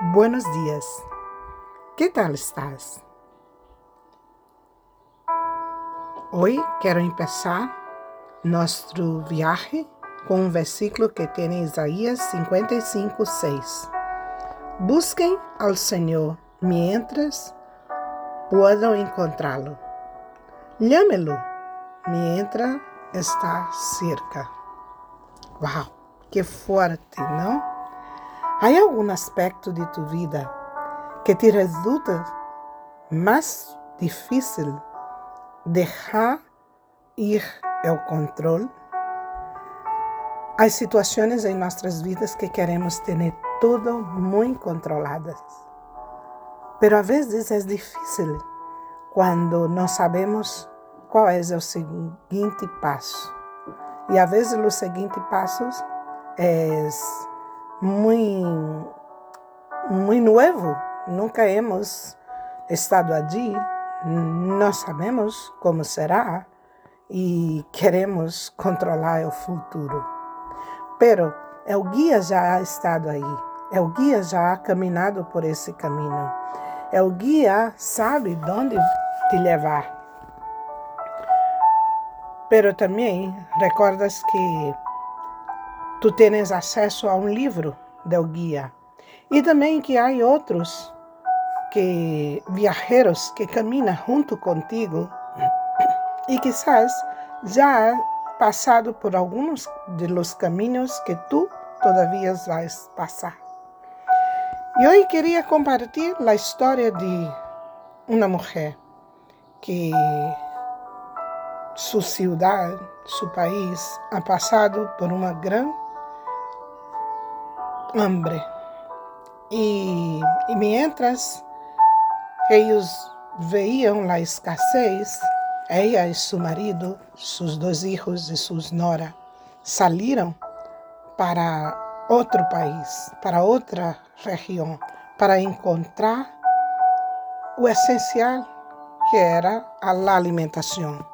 Buenos días. ¿Qué tal estás? Hoy quiero empezar nuestro viaje con un versículo que tiene Isaías 55, 6. Busquen al Señor mientras puedan encontrarlo. Llámelo mientras está cerca. ¡Wow! ¡Qué fuerte, ¿no? Há algum aspecto de tu vida que te resulta mais difícil deixar ir o controle? Há situações em nossas vidas que queremos ter tudo muito controladas. Pero a vezes é difícil quando não sabemos qual é o seguinte passo. E a vezes os seguintes passos é muy, muy nuevo. Nunca hemos estado allí, no sabemos como será e queremos controlar o futuro. Pero o guia já ha estado aí, o guia já ha caminhado por esse caminho, o guia sabe onde te levar. Pero também recordas que tu tens acesso a um livro do guia. E também que há outros que viajeros que caminham junto contigo e quizás já passado por alguns de los caminhos que tu todavía vais passar. E hoje queria compartilhar a história de uma mulher que sua cidade, seu país, ha passado por uma grande hambre. E, e mientras eles veían a escassez, ela e seu marido, seus dois filhos e suas nora saíram para outro país, para outra região, para encontrar o essencial que era a alimentação.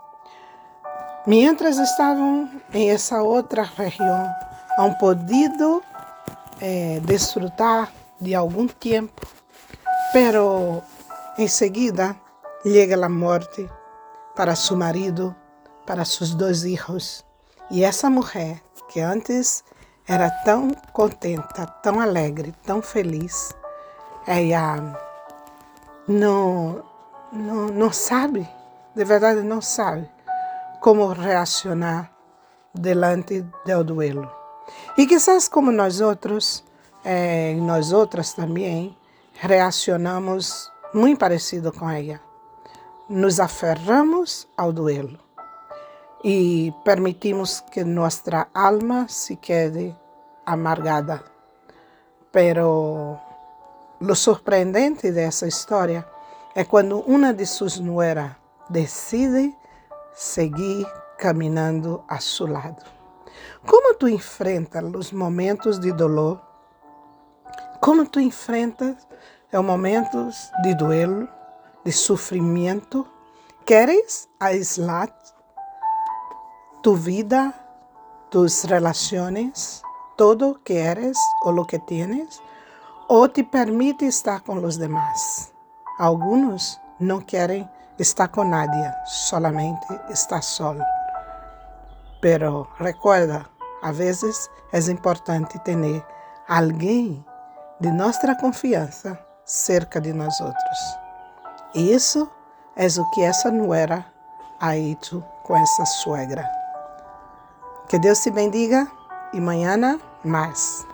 Mientras estavam em essa outra região, han podido eh, desfrutar de algum tempo, pero em seguida chega a morte para seu marido, para seus dois filhos. E essa mulher, que antes era tão contenta, tão alegre, tão feliz, ela não, não, não sabe, de verdade não sabe como reaccionar delante do duelo. E quizás como nós outros, eh, nós outras também, reacionamos muito parecido com ela. Nos aferramos ao duelo e permitimos que nossa alma se quede amargada. Pero lo surpreendente dessa história é quando uma de suas nueras decide seguir caminhando a seu lado. Como tu enfrentas os momentos de dolor? Como tu enfrentas os momentos de duelo, de sofrimento? Queres aislar tu vida, tus relações, todo que eres ou lo que tienes? Ou te permite estar com os demás? Alguns não querem estar com nadie, solamente estar solo. Pero recuerda, a vezes é importante ter alguém de nossa confiança cerca de nós outros. E isso é o que essa nuera ha hecho com essa suegra. Que Deus te bendiga e amanhã mais.